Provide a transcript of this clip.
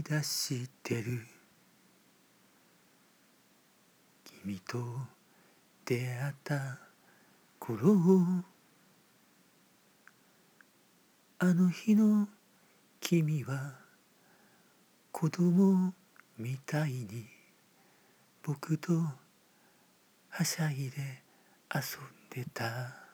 い出してる。君と出会った頃あの日の君は子供みたいに僕とはしゃいで遊んでた。